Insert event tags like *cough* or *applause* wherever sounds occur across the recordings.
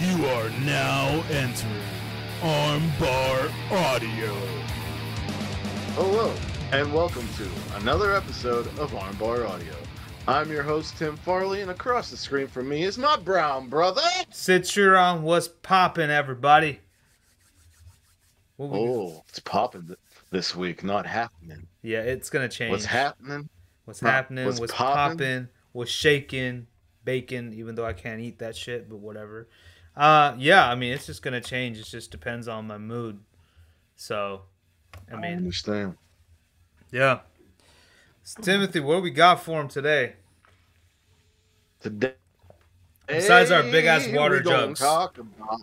You are now entering Armbar Audio. Hello, and welcome to another episode of Armbar Audio. I'm your host, Tim Farley, and across the screen from me is my brown brother. Citron, what's poppin', everybody? What we- Oh, it's popping th- this week, not happening. yeah, it's gonna change. What's happening? What's Huh, happening? what's What's poppin'? popping? What's shaking? Bacon, even though I can't eat that shit, but whatever. Uh, yeah, I mean, it's just gonna change. It just depends on my mood. So, I I mean, understand. yeah. So, Timothy, what do we got for him today? Today, Besides our big-ass water gonna jugs. Talk about,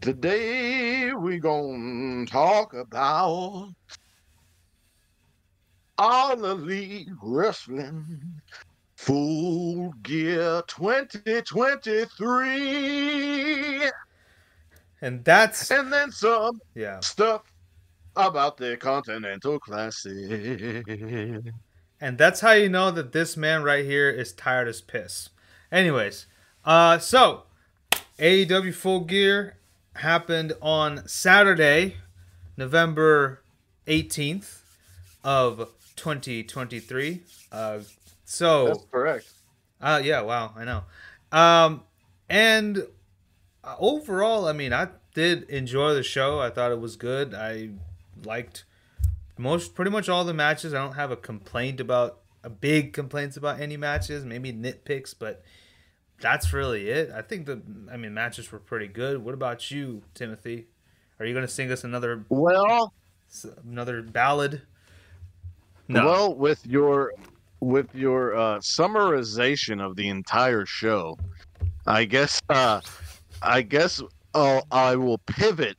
today we gonna talk about all elite wrestling full gear 2023 And that's and then some yeah. stuff about the continental classic And that's how you know that this man right here is tired as piss. Anyways, uh, so AEW Full Gear happened on Saturday, November 18th of 2023. Uh, so that's correct uh, yeah, wow, I know. Um, and uh, overall, I mean, I did enjoy the show. I thought it was good. I liked most, pretty much all the matches. I don't have a complaint about a big complaints about any matches. Maybe nitpicks, but that's really it. I think the, I mean, matches were pretty good. What about you, Timothy? Are you gonna sing us another well another ballad? No. Well, with your with your uh, summarization of the entire show, I guess uh, I guess uh, I will pivot,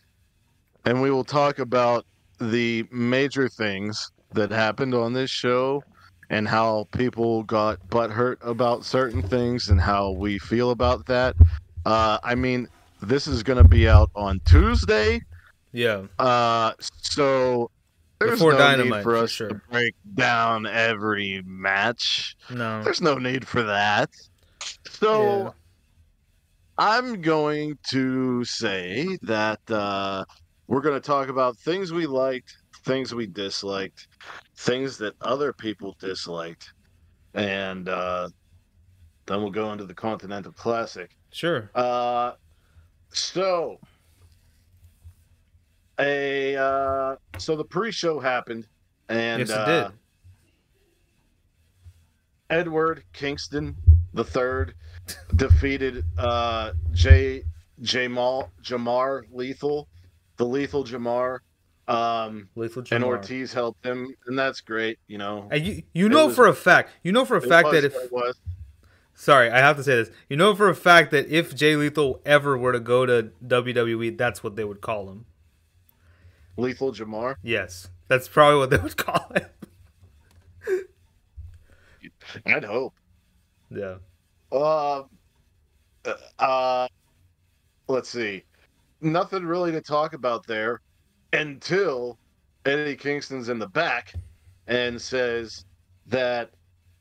and we will talk about the major things that happened on this show, and how people got butthurt about certain things, and how we feel about that. Uh, I mean, this is going to be out on Tuesday. yeah. Uh, so there's Before no Dynamite, need for for us sure. to break down every match. No. There's no need for that. So Yeah. I'm going to say that uh, we're going to talk about things we liked, things we disliked, things that other people disliked, and uh, then we'll go into the Continental Classic. Sure. Uh, so a uh, so the pre-show happened, and yes, it uh, did. Edward Kingston the third *laughs* defeated uh, J Jamal Jamar Lethal, the Lethal Jamar, um, Lethal Jamar. and Ortiz helped him, and that's great. You know, And you, you know was- for a fact, you know for a fact was that if sorry, I have to say this, you know for a fact that if Jay Lethal ever were to go to WWE, that's what they would call him. Lethal Jamar. Yes, that's probably what they would call him. I'd hope. Yeah, Uh, uh, let's see. Nothing really to talk about there until Eddie Kingston's in the back and says that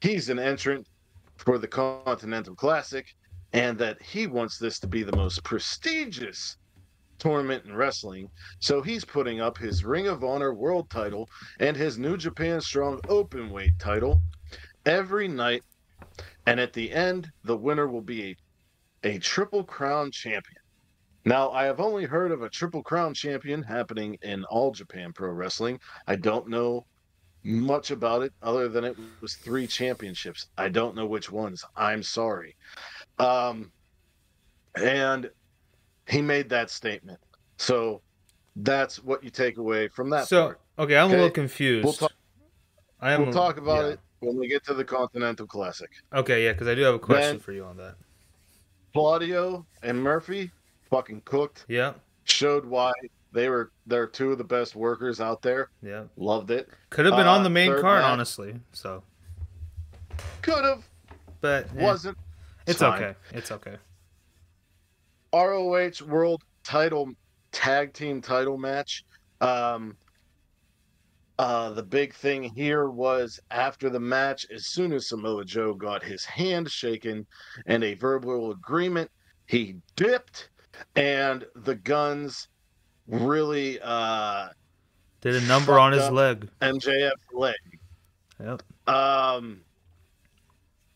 he's an entrant for the Continental Classic and that he wants this to be the most prestigious tournament in wrestling. So he's putting up his Ring of Honor World title and his New Japan Strong Openweight title every night and at the end, the winner will be a, a Triple Crown champion. Now, I have only heard of a Triple Crown champion happening in All Japan Pro Wrestling. I don't know much about it other than it was three championships. I don't know which ones. I'm sorry. Um, and he made that statement. So that's what you take away from that so part. okay, I'm a little confused. We'll talk, I am. we'll talk about yeah. it when we get to the Continental Classic. Okay, yeah, because I do have a question Then- for you on that. Claudio and Murphy fucking cooked. Yeah, showed why they were they're two of the best workers out there. yeah, Loved it. could have been on Uh, the main third card, match. honestly. So, Could have, but eh, wasn't. It's fine. okay. It's okay. ROH World Title Tag Team Title match. Um, uh, the big thing here was after the match, as soon as Samoa Joe got his hand shaken and a verbal agreement, he dipped, and the Gunns really uh, Did a number on his leg. MJF leg. Yep. Um,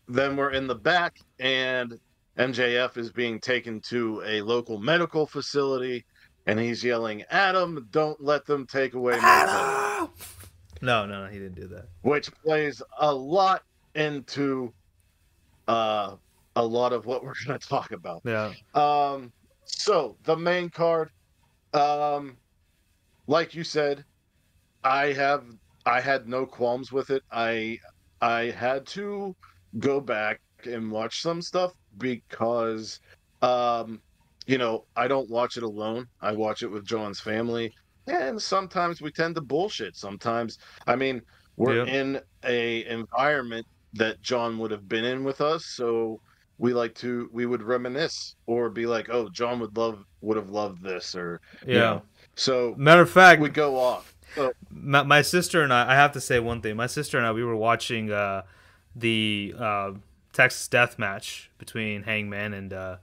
then we're in the back, and MJF is being taken to a local medical facility, and he's yelling, "Adam, don't let them take away my belt," No, no, no, he didn't do that. which plays a lot into uh, a lot of what we're *laughs* going to talk about. Yeah. Um, so the main card, um, like you said, I have I had no qualms with it. I I had to go back and watch some stuff because um you know, I don't watch it alone. I watch it with John's family. And sometimes we tend to bullshit. Sometimes I mean, we're Yeah. in a environment that John would have been in with us, so we like to we would reminisce or be like, "Oh, John would love would have loved this," or Yeah. you know. So Matter of fact, we go off. So, my, my sister and I, I have to say one thing. My sister and I, we were watching uh, the uh, Texas Death Match between Hangman and uh,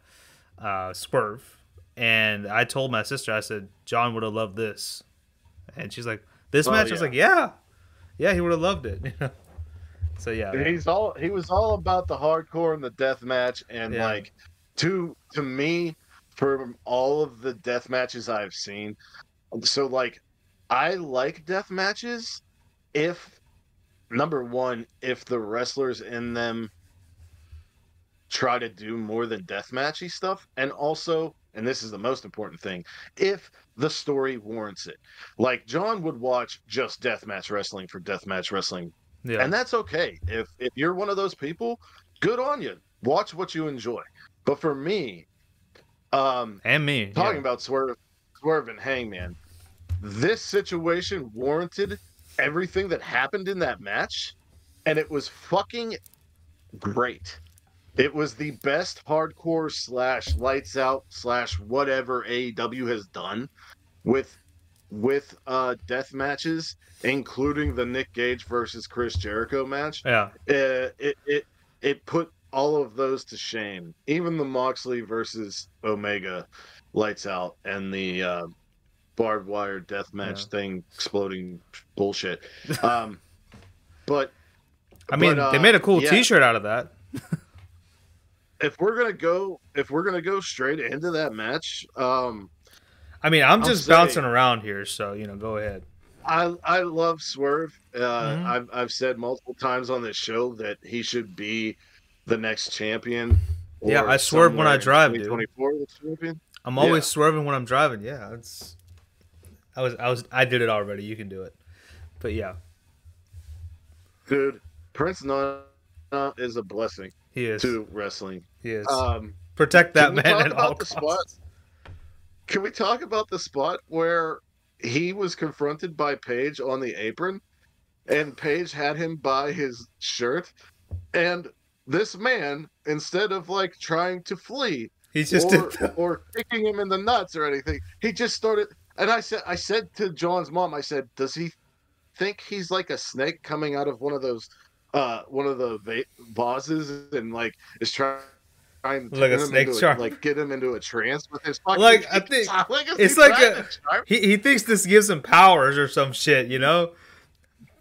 uh, Swerve, and I told my sister, I said, John would have loved this, and she's like, "This Oh, match?" I was like, "Yeah, yeah, he would have loved it." *laughs* You know? So yeah, he's all he was all about the hardcore and the death match and Yeah. like to to me from all of the death matches I've seen so like I like death matches if number 1 if the wrestlers in them try to do more than death matchy stuff and also and this is the most important thing if the story warrants it like John would watch just deathmatch wrestling for deathmatch wrestling yeah, and that's okay. If if you're one of those people, good on you. Watch what you enjoy. But for me, um, and me talking yeah. about Swerve, Swerve and Hangman, this situation warranted everything that happened in that match, and it was fucking great. It was the best hardcore slash lights out slash whatever AEW has done with with uh death matches, including the Nick Gage versus Chris Jericho match yeah, uh, it it it put all of those to shame. Even the Moxley versus Omega lights out and the uh, barbed wire death match Yeah. thing exploding bullshit. Um, *laughs* but I mean, but, they uh, made a cool yeah. T-shirt out of that. *laughs* if we're gonna go, if we're gonna go straight into that match, um, I mean, I'm just saying- bouncing around here, so you know, go ahead. I I love Swerve. Uh, Mhm. I've I've said multiple times on this show that he should be the next champion. Yeah, I swerve when I drive, dude. 2024 champion. I'm Yeah. always swerving when I'm driving. Yeah, it's. I was, I was, I did it already. You can do it, but yeah, Dude, Prince Nana is a blessing he is. to wrestling. He is. Um, Protect that man at all costs. spot? Can we talk about the spot where he was confronted by Page on the apron, and Page had him by his shirt, and this man, instead of like trying to flee He just or. Or kicking him in the nuts or anything, he just started. And I said, I said to John's mom, I said, does he think he's like a snake coming out of one of those, uh, one of the va- vases and like is trying. Trying to Like a snake into charmer. like get him into a trance with his fucking Like, I *laughs* think- *laughs* like, it's like a- He he thinks this gives him powers or some shit, you know.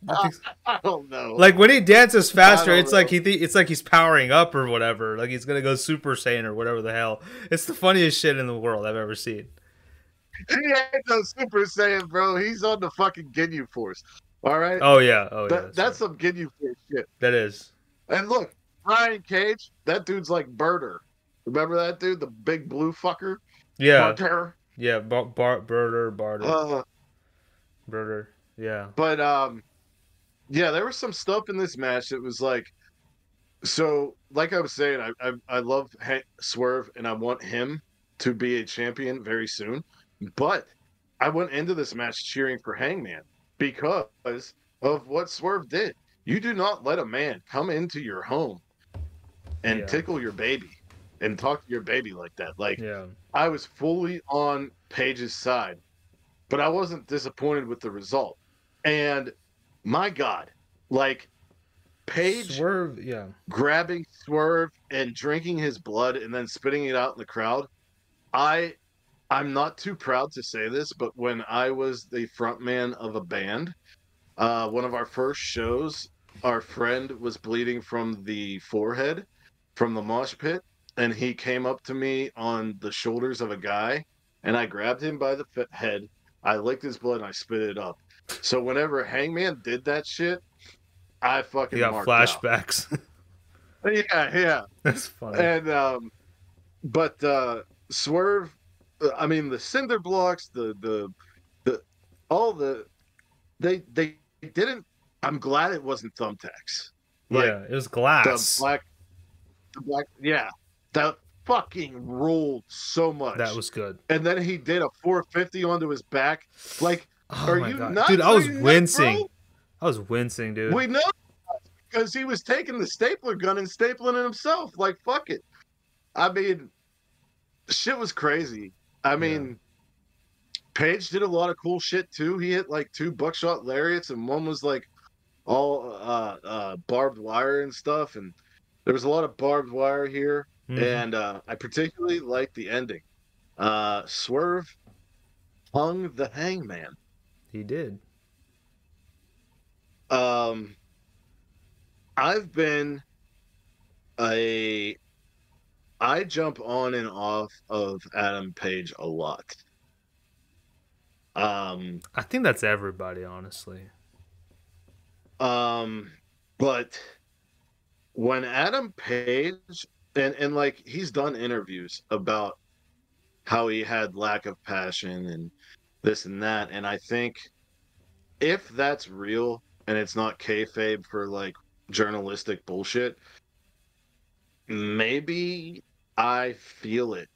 I *laughs* don't know. Like when he dances faster, it's like know. he th- it's like he's powering up or whatever. Like he's gonna go Super Saiyan or whatever the hell. It's the funniest shit in the world I've ever seen. he ain't no Super Saiyan, bro. He's on the fucking Ginyu Force. All right, Oh yeah, oh yeah. that, that's some Ginyu Force shit. that is. And look, Brian Cage, that dude's like Burter. Remember that dude, the big blue fucker? Yeah, Barter? yeah. Bar- bar- Burter, barter, Uh, birder. Yeah, but um, yeah, there was some stuff in this match that was like, so like I was saying, I I, I love ha- Swerve and I want him to be a champion very soon. But I went into this match cheering for Hangman because of what Swerve did. You do not let a man come into your home and Yeah. tickle your baby and talk to your baby like that. Like yeah. I was fully on Page's side, but I wasn't disappointed with the result. And my God, like Page Swerve, yeah. grabbing Swerve and drinking his blood and then spitting it out in the crowd. I I'm not too proud to say this, but when I was the frontman of a band, uh, one of our first shows, our friend was bleeding from the forehead from the mosh pit, and he came up to me on the shoulders of a guy, and I grabbed him by the head. I licked his blood and I spit it up. So whenever Hangman did that shit, I fucking You got flashbacks. *laughs* Yeah, yeah. That's funny. And um, but uh, Swerve, uh, I mean the cinder blocks, the the the all the they they didn't. I'm glad it wasn't thumbtacks. Like, yeah, it was the glass. black, the black, yeah, that fucking rolled so much. That was good. and then he did a 450 onto his back. Like, Oh are you god, nuts? dude! I was nuts, wincing. I was wincing, dude. We know because he was taking the stapler gun and stapling it himself. Like fuck it. I mean, shit was crazy. I mean, Page did a lot of cool shit too. He hit like two buckshot lariats, and one was like all uh, uh, barbed wire and stuff. And there was a lot of barbed wire here. Mhm. And uh, I particularly liked the ending. Uh, Swerve hung the hangman. he did. Um, I've been a. I jump on and off of Adam Page a lot. Um, I think that's everybody, honestly. um, but when Adam Page and and like he's done interviews about how he had lack of passion and this and that, and I think if that's real and it's not kayfabe for like journalistic bullshit, maybe I feel it.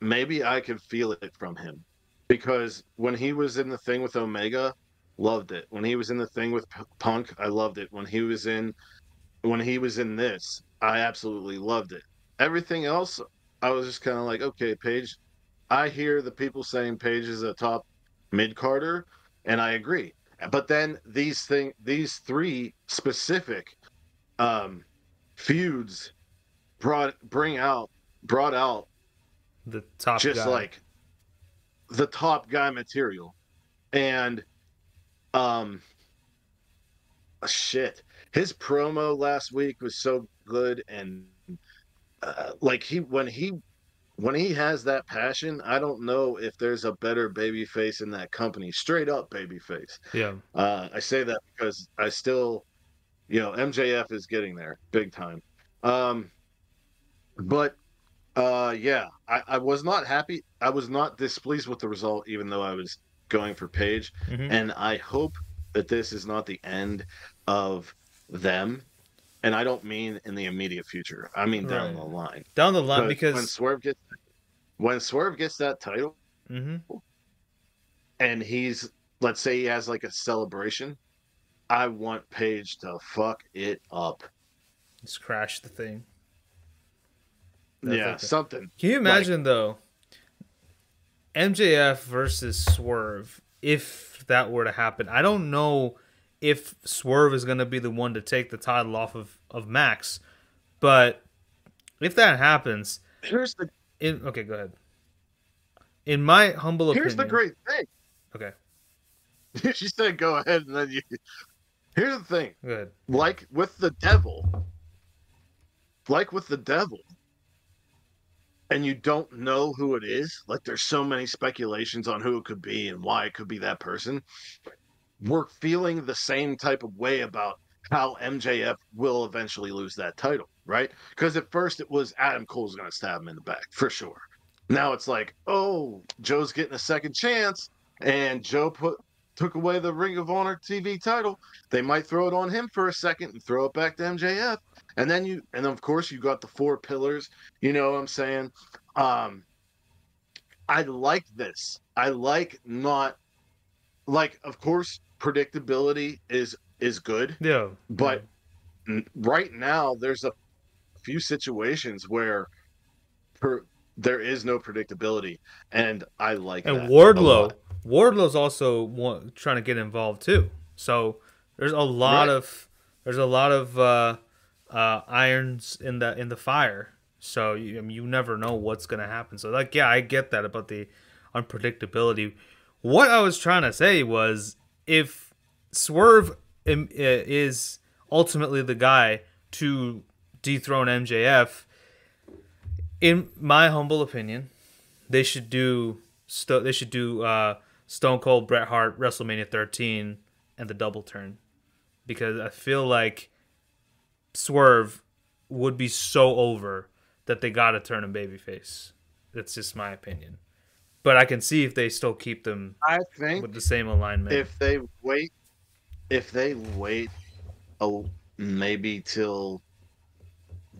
Maybe I could feel it from him because when he was in the thing with Omega, loved it. When he was in the thing with Punk, I loved it. When he was in when he was in this, I absolutely loved it. Everything else, I was just kind of like, okay, Page. I hear the people saying Page is a top mid Carter, and I agree. But then these thing, these three specific um, feuds brought bring out brought out The top just guy. like the top guy material and um shit his promo last week was so good and uh, like he when he when he has that passion i don't know if there's a better baby face in that company straight up baby face yeah, uh, I say that because I still, you know, MJF is getting there big time. Um, but uh, yeah, I, I was not happy. I was not displeased with the result, even though I was going for Page. Mhm. And I hope that this is not the end of them. And I don't mean in the immediate future. I mean down the line. down the line But when because Swerve gets when Swerve gets that title, Mhm. and he's let's say he has like a celebration, I want Page to fuck it up. just crash the thing. yeah, Definitely. something. Can you imagine though? MJF versus Swerve. If that were to happen, I don't know if Swerve is going to be the one to take the title off of of Max, but if that happens, Here's the in okay, go ahead. In my humble opinion, here's the great thing. Okay, *laughs* she said go ahead and then you *laughs* Here's the thing. Good. Like with the devil. Like with the devil. And you don't know who it is. Like there's so many speculations on who it could be and why it could be that person. We're feeling the same type of way about how MJF will eventually lose that title, right? Because at first it was Adam Cole's going to stab him in the back for sure. Now it's like, oh, Joe's getting a second chance, and Joe put took away the Ring of Honor TV title. They might throw it on him for a second and throw it back to MJF, and then you, and of course you got the four pillars. You know what I'm saying? Um, I like this. I like not like, of course, predictability is is good. Yeah, But n- right now, there's a few situations where per, there is no predictability, and I like and Wardlow. Wardlow's also wa- trying to get involved too. So there's a lot Right. of there's a lot of uh, uh, irons in the in the fire. So you, I mean, you never know what's gonna happen. So like, yeah, I get that about the unpredictability. What I was trying to say was if Swerve is ultimately the guy to dethrone MJF, in my humble opinion, they should do they should do uh, Stone Cold Bret Hart WrestleMania 13 and the double turn because I feel like Swerve would be so over that they got to turn him babyface. That's just my opinion. But I can see if they still keep them I think with the same alignment. if they wait, if they wait, oh, maybe till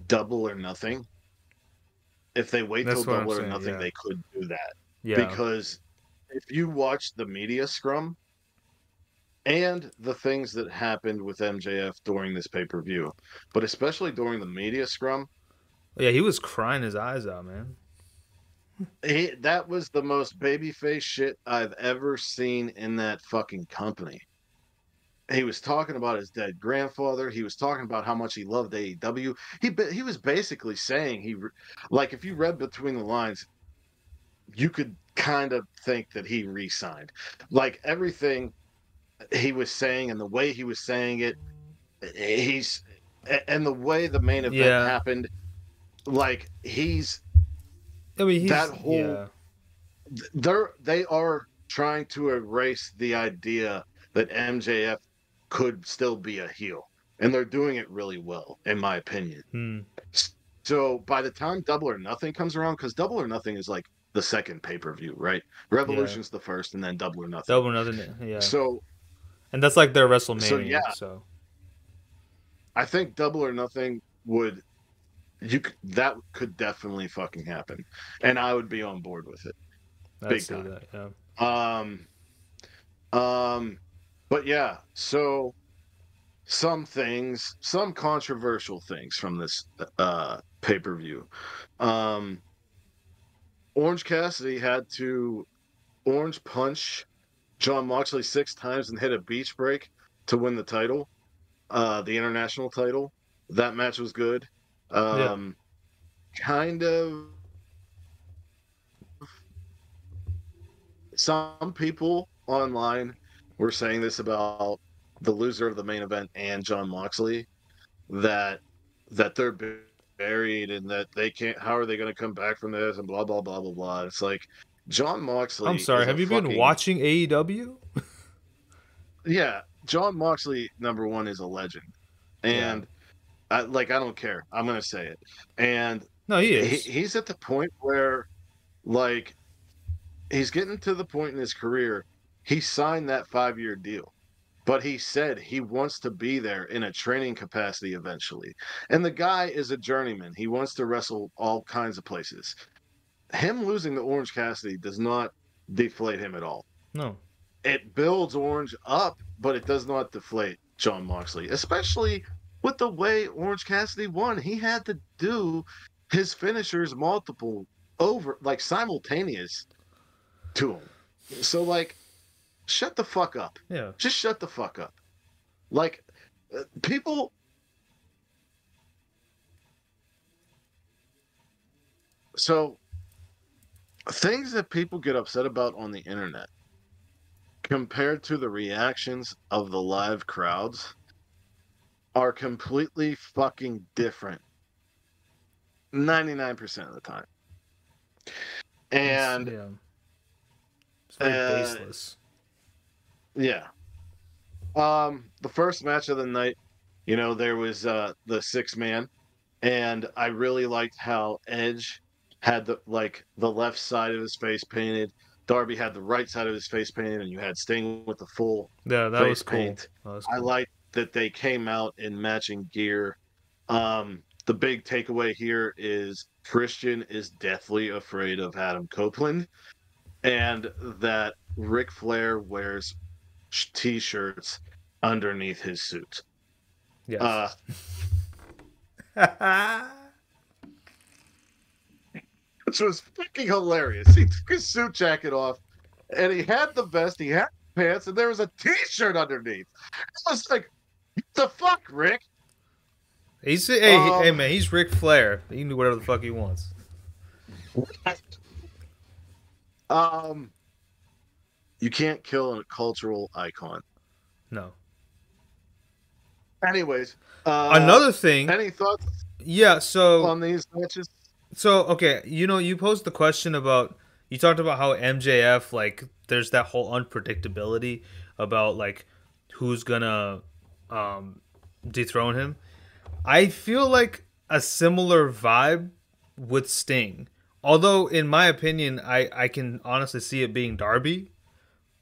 double or nothing. If they wait That's till double or nothing, yeah. they could do that. yeah, Because if you watch the media scrum and the things that happened with MJF during this pay per view, but especially during the media scrum, yeah, he was crying his eyes out, man. He, that was the most babyface shit I've ever seen in that fucking company. He was talking about his dead grandfather. He was talking about how much he loved AEW. He he was basically saying he, like, if you read between the lines, you could kind of think that he re-signed. Like everything he was saying and the way he was saying it, he's and the way the main event Yeah. happened, like he's I mean, That whole- yeah. they're they are trying to erase the idea that MJF could still be a heel, and they're doing it really well, in my opinion. Hmm. So by the time Double or Nothing comes around, because Double or Nothing is like the second pay per view, right? Revolution's the first, and then Double or Nothing. Double or nothing. Yeah, So and that's like their WrestleMania. So, yeah. so. I think Double or Nothing would you that could definitely fucking happen, and I would be on board with it. I'd Big time. that. Yeah. Um, um, but yeah, so some things, some controversial things from this uh pay per view. Um, Orange Cassidy had to orange punch Jon Moxley six times and hit a beach break to win the title, uh, the international title. That match was good. Um, kind of. Some people online were saying this about the loser of the main event and Jon Moxley, that that they're buried and that they can't. How are they going to come back from this? And blah blah blah blah blah. It's like Jon Moxley. I'm sorry. Have you been watching AEW? *laughs* Yeah, Jon Moxley, number one, is a legend, and I, like I don't care. I'm gonna say it, and No, he he, is. he's at the point where, like, he's getting to the point in his career. He signed that five year deal, but he said he wants to be there in a training capacity eventually. And the guy is a journeyman. He wants to wrestle all kinds of places. Him losing to Orange Cassidy does not deflate him at all no. it builds Orange up, but it does not deflate Jon Moxley, especially with the way Orange Cassidy won. He had to do his finishers multiple over, like simultaneous to him. So, like, shut the fuck up. Yeah. Just shut the fuck up. Like, uh, people. So, things that people get upset about on the internet compared to the reactions of the live crowds are completely fucking different 99% of the time. And yeah. It's very uh, baseless. Yeah. Um, the first match of the night, you know, there was uh the six man, and I really liked how Edge had the like the left side of his face painted. Darby had the right side of his face painted, and you had Sting with the full. Yeah, that face was cool. paint. That was I cool. Like that they came out in matching gear. Um, the big takeaway here is Christian is deathly afraid of Adam Copeland, and that Ric Flair wears sh- t-shirts underneath his suit. Yes. Uh, *laughs* which was fucking hilarious. He took his suit jacket off, and he had the vest, he had the pants, and there was a t-shirt underneath. I was like, the fuck, Ric? He's hey, Um, hey man, he's Ric Flair. He can do whatever the fuck he wants. Um, you can't kill a cultural icon. No. Anyways, uh, Another thing, Any thoughts yeah. So on these matches? So okay, you know, you posed the question about you talked about how MJF like there's that whole unpredictability about like who's gonna um dethrone him. I feel like a similar vibe with Sting. Although in my opinion, I I can honestly see it being Darby,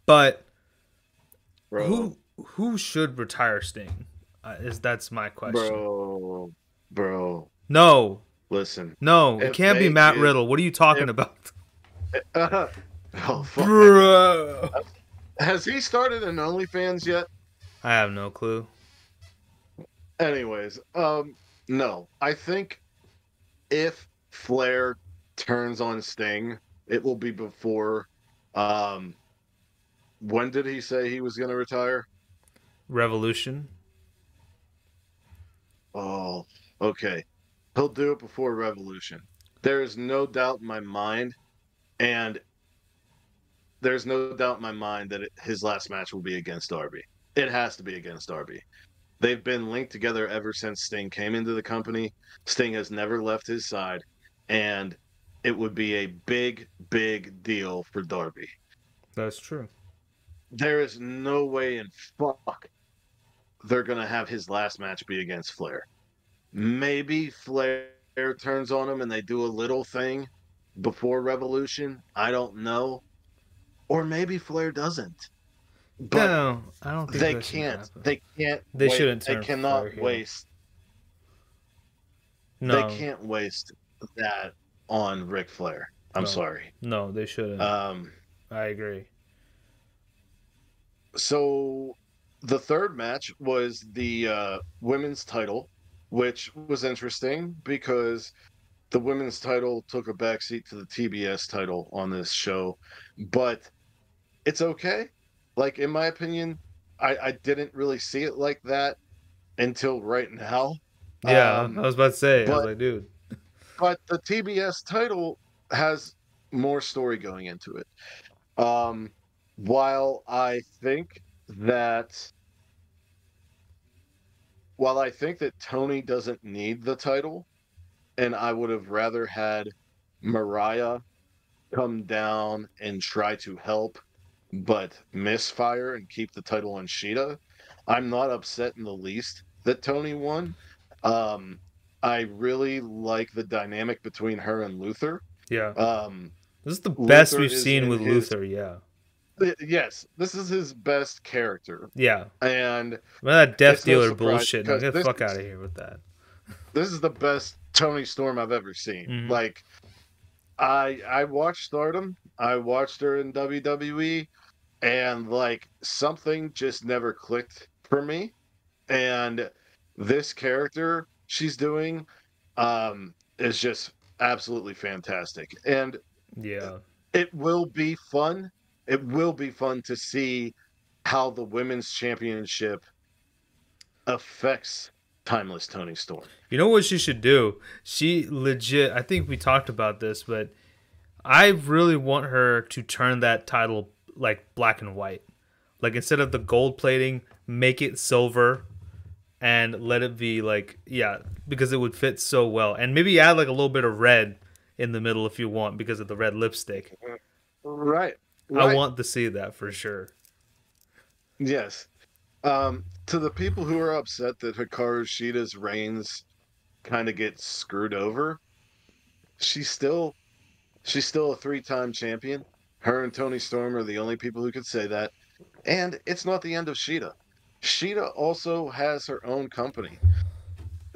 but Bro, who who should retire Sting? Uh, is that's my question. bro, bro, No, listen. no, it can't be Matt Riddle. What are you talking about? *laughs* *laughs* oh, fuck. Bro. Has he started an OnlyFans yet? I have no clue. Anyways, um, no. I think if Flair turns on Sting, it will be before. Um, when did he say he was going to retire? Revolution. Oh, okay. He'll do it before Revolution. There is no doubt in my mind, and there's no doubt in my mind that it, his last match will be against Darby. It has to be against Darby. They've been linked together ever since Sting came into the company. Sting has never left his side, and it would be a big, big deal for Darby. That's true. There is no way in fuck they're gonna have his last match be against Flair. Maybe Flair turns on him and they do a little thing before Revolution. I don't know. Or maybe Flair doesn't. But no, I don't think they can't. They can't. They wait- shouldn't They cannot waste. No, They can't waste that on Ric Flair. I'm No. sorry. no, they shouldn't. Um. I agree. so the third match was the uh, women's title, which was interesting because the women's title took a backseat to the TBS title on this show, but it's okay. Like in my opinion, I, I didn't really see it like that until right now. Yeah, Um, I was about to say. I was but- like, dude. but the TBS title has more story going into it. Um, while I think that, while I think that Toni doesn't need the title, and I would have rather had Mariah come down and try to help, but misfire and keep the title on Shida. I'm not upset in the least that Toni won. Um, I really like the dynamic between her and Luther. Yeah, Um, this is the best Luther we've seen with his- Luther. Yeah, th- yes, this is his best character, yeah. and Well, that Death It's no Dealer bullshit. Get the fuck out of here with that. this is the best Toni Storm I've ever seen. Mhm. Like, I I watched Stardom, I watched her in WWE, and like something just never clicked for me. And this character she's doing um, is just absolutely fantastic, and Yeah, it will be fun. It will be fun to see how the women's championship affects Timeless Toni Storm. you know what she should do? She legit. I think we talked about this, but I really want her to turn that title like black and white. Like instead of the gold plating, make it silver and let it be like yeah, because it would fit so well. And maybe add like a little bit of red in the middle if you want because of the red lipstick. Right. I want to see that for sure. Yes. Um, to the people who are upset that Hikaru Shida's reigns kind of get screwed over, she's still she's still a three-time champion. Her and Toni Storm are the only people who could say that. And it's not the end of Shida. Shida also has her own company.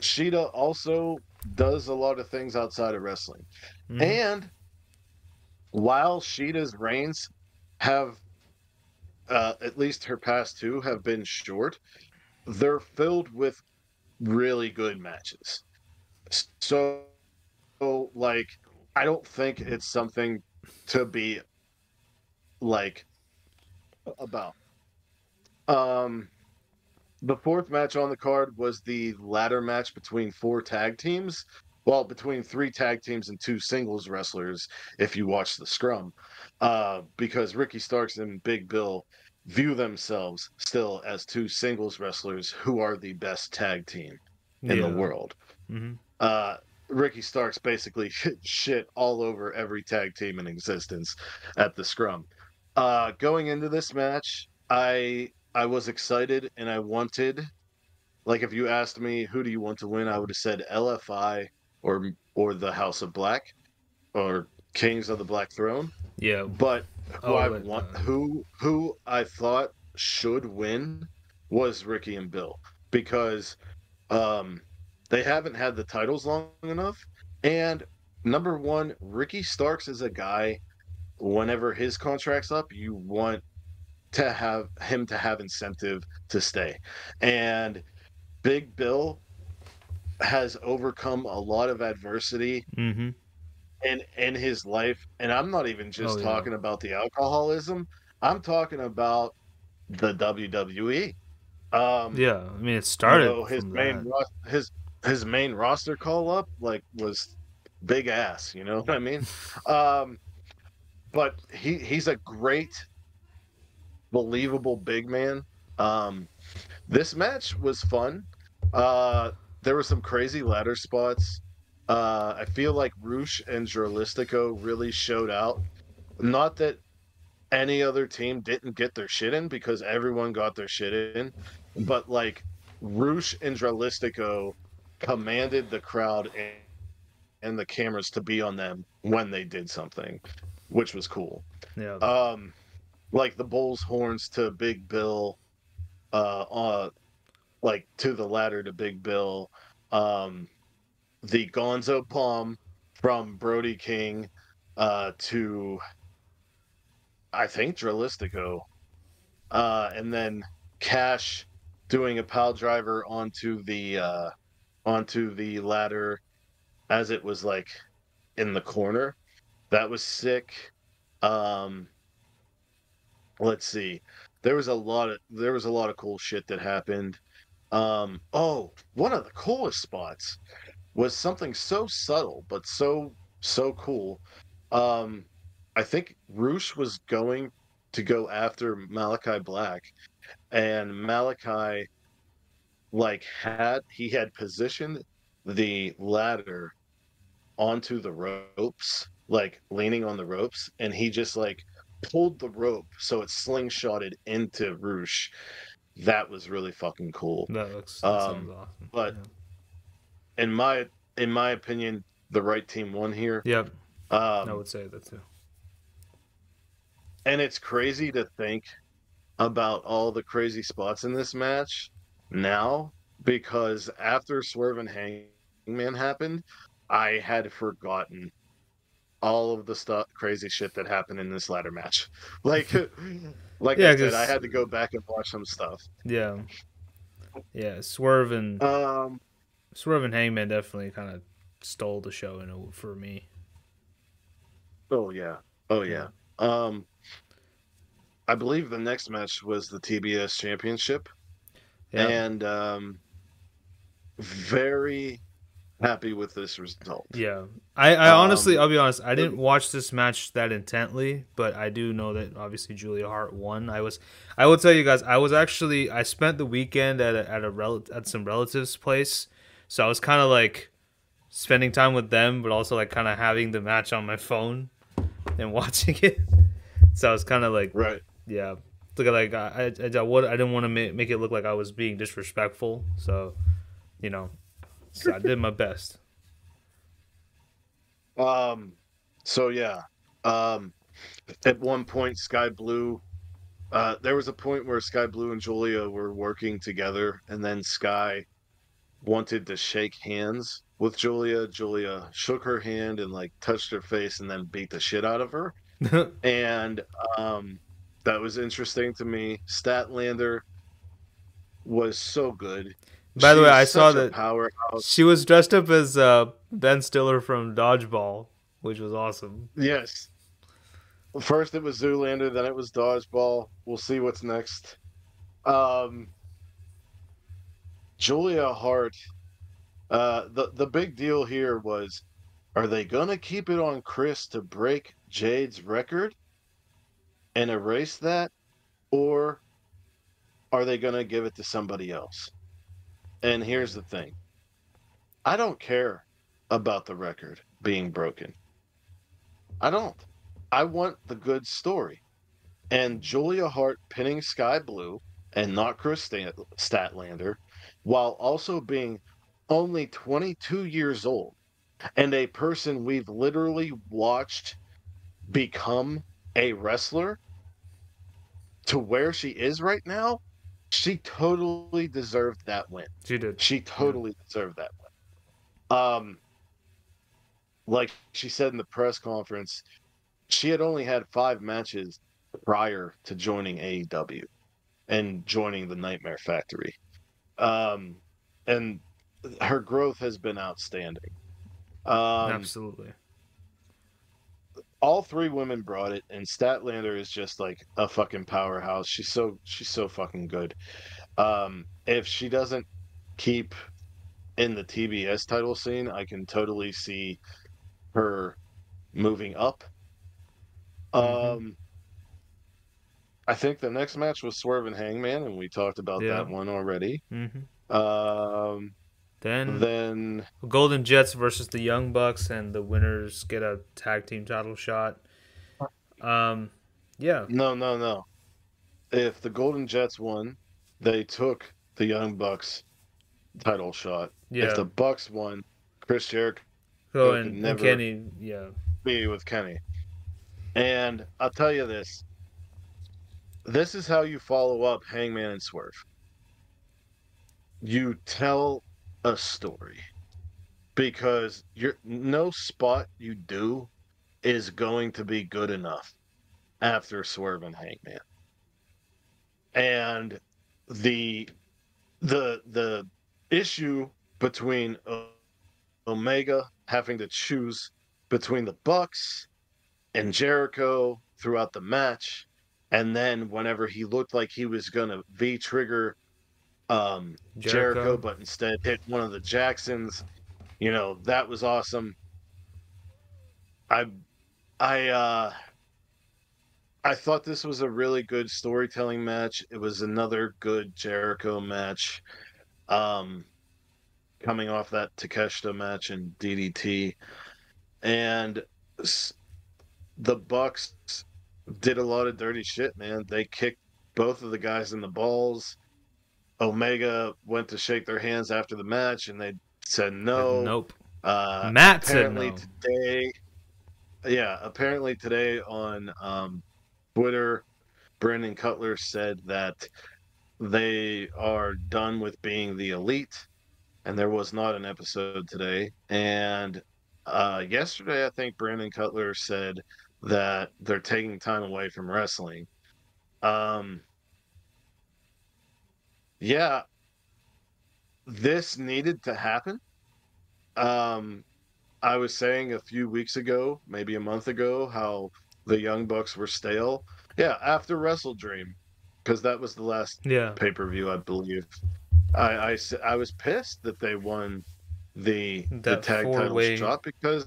Shida also does a lot of things outside of wrestling. Mhm. And while Shida's reigns have, uh, at least her past two, have been short, they're filled with really good matches. So, like, I don't think it's something to be like about. Um, the fourth match on the card was the ladder match between four tag teams. Well, between three tag teams and two singles wrestlers, if you watch the scrum, uh, because Ricky Starks and Big Bill view themselves still as two singles wrestlers who are the best tag team in Yeah. the world. Mhm. Uh, Ricky Starks basically *laughs* shit all over every tag team in existence at the scrum. Uh, going into this match, I I was excited and I wanted, like, if you asked me who do you want to win, I would have said LFI or or the House of Black or Kings of the Black Throne. Yeah. But who Oh, I wait, want, uh, who who I thought should win was Ricky and Bill because um, they haven't had the titles long enough. And number one, Ricky Starks is a guy. Whenever his contract's up, you want to have him to have incentive to stay. And Big Bill has overcome a lot of adversity Mm-hmm. in in his life and i'm not even just Oh, yeah. talking about the alcoholism i'm talking about the wwe um Yeah. I mean, it you started know, his main his his main roster call up like was big ass you know what i mean *laughs* um but he he's a great believable big man. Um this match was fun. Uh there were some crazy ladder spots. Uh i feel like Rush and Dralistico really showed out. Not that any other team didn't get their shit in because everyone got their shit in but like Rush and Dralistico commanded the crowd and, and the cameras to be on them when they did something which was cool Yeah. um like the bull's horns to big bill uh uh like to the ladder to big bill um the gonzo bomb from brody king uh to i think Dralistico. uh and then cash doing a pal driver onto the uh onto the ladder as it was like in the corner that was sick. Um let's see. There was a lot of there was a lot of cool shit that happened. Um oh one of the coolest spots was something so subtle but so so cool. Um i think Rush was going to go after malachi black and malachi like had he had positioned the ladder onto the ropes like leaning on the ropes and he just like pulled the rope so it slingshotted into Rush. That was really fucking cool. that looks that um, sounds awesome. but- In my in my opinion, the right team won here. Yep. Um, I would say that too. and it's crazy to think about all the crazy spots in this match now because after Swerve and Hangman happened, I had forgotten all of the stuff crazy shit that happened in this ladder match. *laughs* Like *laughs* like Yeah, I said, I had to go back and watch some stuff. Yeah. Yeah. Swerve and Um Swerve and Hangman definitely kind of stole the show in a, for me. oh yeah. Oh yeah. Um I believe the next match was the TBS championship. Yeah. and um, very happy with this result. Yeah, I, I honestly, Um, I'll be honest, I didn't watch this match that intently, but I do know that obviously Julia Hart won. I was, I will tell you guys, I was actually, I spent the weekend at a, at a rel- at some relatives' place, so I was kind of like spending time with them, but also like kind of having the match on my phone and *laughs* watching it. So I was kind of like, Right. yeah, look at like I, I, I, I didn't want to make, make it look like I was being disrespectful, so you know, so I did my best. Um. So yeah. Um. At one point, Sky Blue. Uh, there was a point where Sky Blue and Julia were working together, and then Sky wanted to shake hands with Julia. Julia shook her hand and like touched her face, and then beat the shit out of her. *laughs* and um, that was interesting to me. Statlander was so good. By the way, I saw that powerhouse. She was dressed up as uh, Ben Stiller from Dodgeball, which was awesome. Yes. First it was Zoolander, then it was Dodgeball. We'll see what's next. Um, Julia Hart. Uh, the the big deal here was, are they gonna keep it on Kris to break Jade's record and erase that, or are they gonna give it to somebody else? And here's the thing. I don't care about the record being broken. I don't. I want the good story. And Julia Hart pinning Skye Blue and not Kris Statlander, while also being only 22 years old and a person we've literally watched become a wrestler to where she is right now, she totally deserved that win. She did. She totally deserved that win. Um, like she said in the press conference, she had only had five matches prior to joining AEW and joining the Nightmare Factory. Um, and her growth has been outstanding. Um, Absolutely. All three women brought it, and Statlander is just like a fucking powerhouse. She's so she's so fucking good. Um, if she doesn't keep in the TBS title scene, I can totally see her moving up. Mhm. Um, I think the next match was Swerve and Hangman, and we talked about Yeah. that one already. hmm Um, Then then Golden Jets versus the Young Bucks, and the winners get a tag team title shot. Um, yeah, no, no, no. If the Golden Jets won, they took the Young Bucks title shot. yeah. If the Bucks won, Chris Jericho could and, and Kenny, yeah, be with Kenny. And I'll tell you this. This is how you follow up Hangman and Swerve. You tell a story. Because your no spot you do is going to be good enough after Swerve and Hangman. And the the the issue between Omega having to choose between the Bucks and Jericho throughout the match, and then whenever he looked like he was gonna V trigger um, Jericho. Jericho. but instead hit one of the Jacksons, you know that was awesome. I, I, uh, I thought this was a really good storytelling match. It was another good Jericho match. Um, coming off that Takeshita match in DDT, and the Bucks did a lot of dirty shit, man. They kicked both of the guys in the balls. Omega went to shake their hands after the match, and they said no. nope. Uh, Matt said apparently no. today, yeah, apparently today on um, Twitter, Brandon Cutler said that they are done with being the elite, and there was not an episode today. And uh, yesterday, I think Brandon Cutler said that they're taking time away from wrestling. Um, yeah, this needed to happen. Um, I was saying a few weeks ago, maybe a month ago, how the Young Bucks were stale. Yeah, after Wrestle Dream, because that was the last Yeah, pay per view, I believe. I I was pissed that they won the the tag title way... shot because,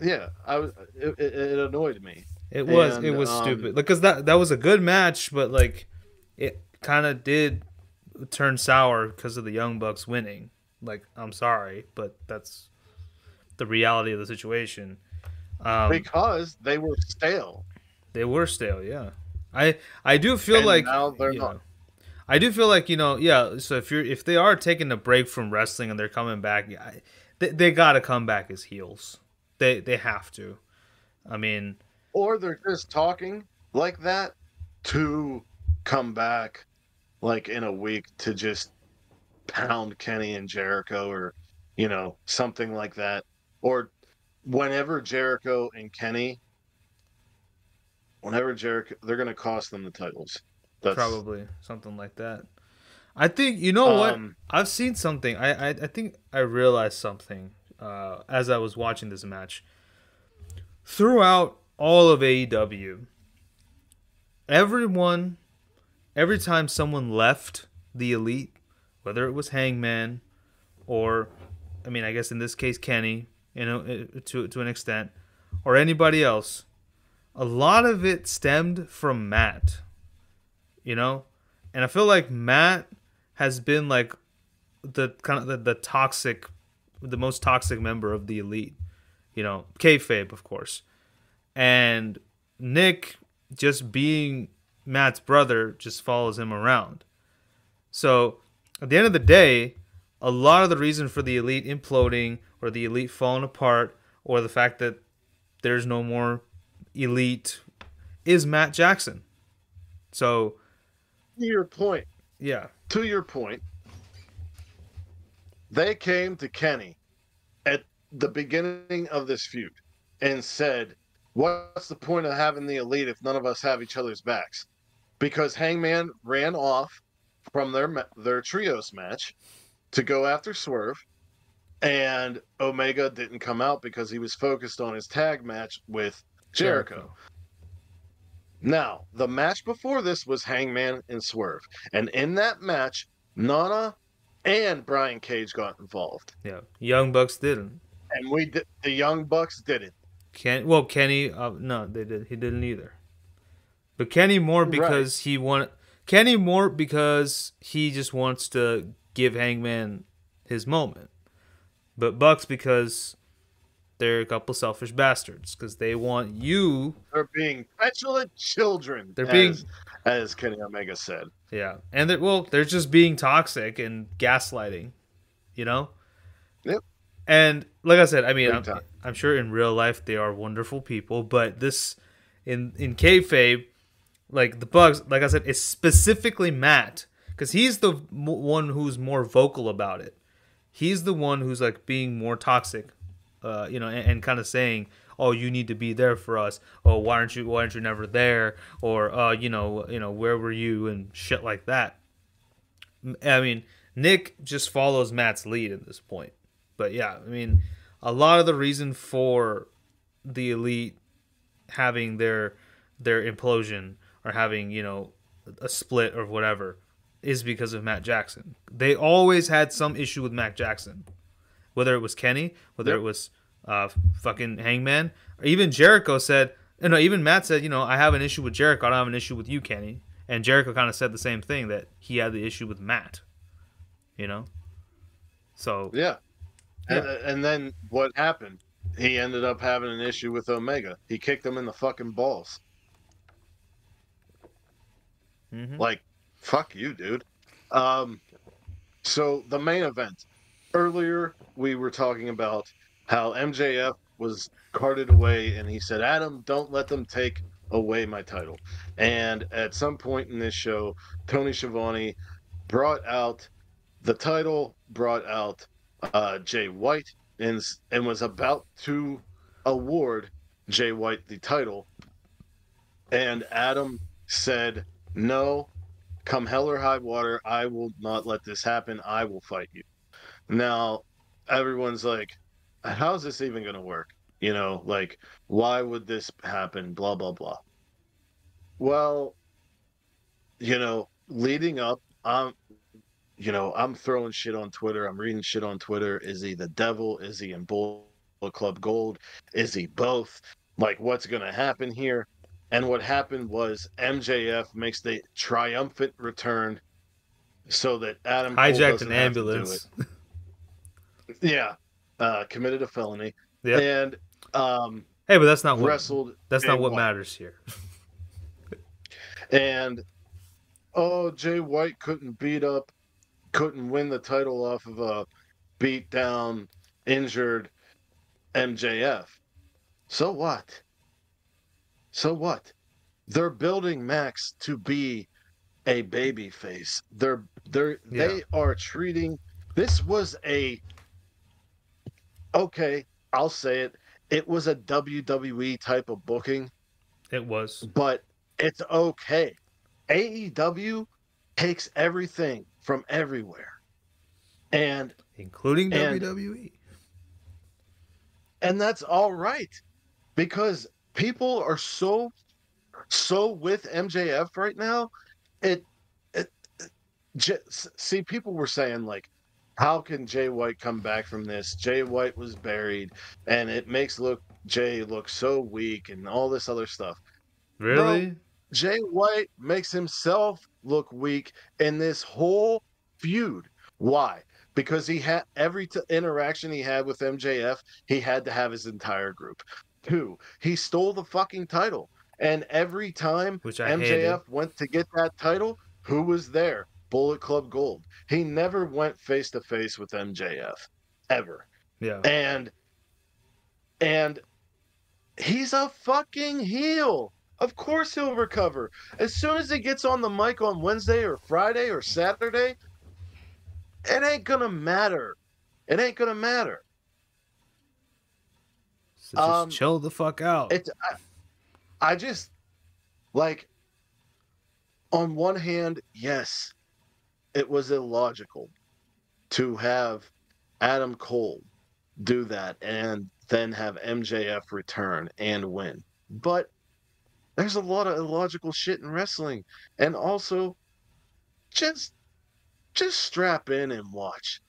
yeah, I was it, it, it annoyed me. it was it was um, stupid because that that was a good match, but like it kind of did turn sour because of the Young Bucks winning. Like I'm sorry, but that's the reality of the situation. Um, because they were stale. They were stale, yeah. I I do feel And like now they're not. I do feel like you know, yeah. So if you're if they are taking a break from wrestling and they're coming back, I, they they got to come back as heels. They they have to. I mean, or they're just talking like that to come back like in a week to just pound Kenny and Jericho or you know something like that or whenever Jericho and Kenny whenever Jericho they're going to cost them the titles that's probably something like that. I think you know what Um, I've seen something. I I, I think I realized something uh, as I was watching this match. Throughout all of AEW, everyone, every time someone left the elite whether it was Hangman or, I mean, I guess in this case Kenny, you know, uh, to to an extent, or anybody else, a lot of it stemmed from Matt. You know, and I feel like Matt has been like the kind of the, the toxic, the most toxic member of the elite. You know, kayfabe, of course, and Nick just being Matt's brother just follows him around. So at the end of the day, a lot of the reason for the elite imploding or the elite falling apart or the fact that there's no more elite is Matt Jackson. So To your point, yeah, to your point, they came to Kenny at the beginning of this feud and said, What's the point of having the elite if none of us have each other's backs? Because Hangman ran off from their their trios match to go after Swerve, and Omega didn't come out because he was focused on his tag match with Jericho. Now, the match before this was Hangman and Swerve. And in that match, Nana and Brian Cage got involved. yeah. Young Bucks didn't. And we did, the Young Bucks did it. Ken, well, Kenny, uh, no, they did. He didn't either. But Kenny more because he want Kenny more because he just wants to give Hangman his moment. But Bucks because they're a couple selfish bastards because they want you. They're being petulant children. They're being- as, as Kenny Omega said. Yeah, and they're well, they're just being toxic and gaslighting, you know. Yep. And like I said, I mean, I'm. I'm sure in real life they are wonderful people, but this in in kayfabe, like the Bucks, like I said, it's specifically Matt because he's the one who's more vocal about it. He's the one who's like being more toxic, uh, you know, and, and kind of saying, "Oh, you need to be there for us." Oh, why aren't you? Why aren't you never there? Or, uh, you know, you know, where were you and shit like that. I mean, Nick just follows Matt's lead at this point. But yeah, I mean, a lot of the reason for the elite having their their implosion or having you know a split or whatever is because of Matt Jackson. They always had some issue with Matt Jackson, whether it was Kenny, whether Yep. it was uh, fucking Hangman, or even Jericho said. You know, even Matt said, you know, I have an issue with Jericho. I don't have an issue with you, Kenny. And Jericho kind of said the same thing that he had the issue with Matt. You know, so Yeah. And, and then what happened? He ended up having an issue with Omega. He kicked him in the fucking balls. Mhm. Like, fuck you, dude. Um, so the main event. Earlier, we were talking about how MJF was carted away, and he said, "Adam, don't let them take away my title." And at some point in this show, Tony Schiavone brought out the title, brought out uh, Jay White, and and was about to award Jay White the title. And Adam said, "No, come hell or high water, I will not let this happen. I will fight you." Now, everyone's like, "How's this even going to work?" You know, like, why would this happen? Blah blah blah. Well, you know, leading up, I'm, you know, I'm throwing shit on Twitter. I'm reading shit on Twitter. Is he the devil? Is he in Bullet Club Gold? Is he both? Like, what's going to happen here? And what happened was MJF makes the triumphant return so that Adam Cole hijacked an have to do ambulance. Yeah, uh, committed a felony. Yeah. And um, Hey, but that's not what wrestled. that's not what White. matters here. *laughs* And oh, Jay White couldn't beat up, couldn't win the title off of a beat down, injured MJF. So what? So what? They're building Max to be a baby face. They're they're Yeah. they are treating this was a okay, I'll say it. It was a WWE type of booking It was. but it's okay. AEW takes everything from everywhere. And Including And- WWE. and that's all right because people are so so with MJF right now. It, it J- s- see, people were saying like, how can Jay White come back from this? Jay White was buried, and it makes look Jay look so weak and all this other stuff. Really? Jay White makes himself look weak in this whole feud. Why? Because he had every t- interaction he had with MJF, he had to have his entire group. Two, he stole the fucking title. And every time Which I MJF hated. went to get that title, who was there? Bullet Club Gold. He never went face to face with MJF ever. Yeah. And and he's a fucking heel. Of course he'll recover. As soon as he gets on the mic on Wednesday or Friday or Saturday, it ain't gonna matter. It ain't gonna matter. So just um, chill the fuck out. It's I, I just like on one hand, yes, it was illogical to have Adam Cole do that and then have MJF return and win. But there's a lot of illogical shit in wrestling. And also just just strap in and watch.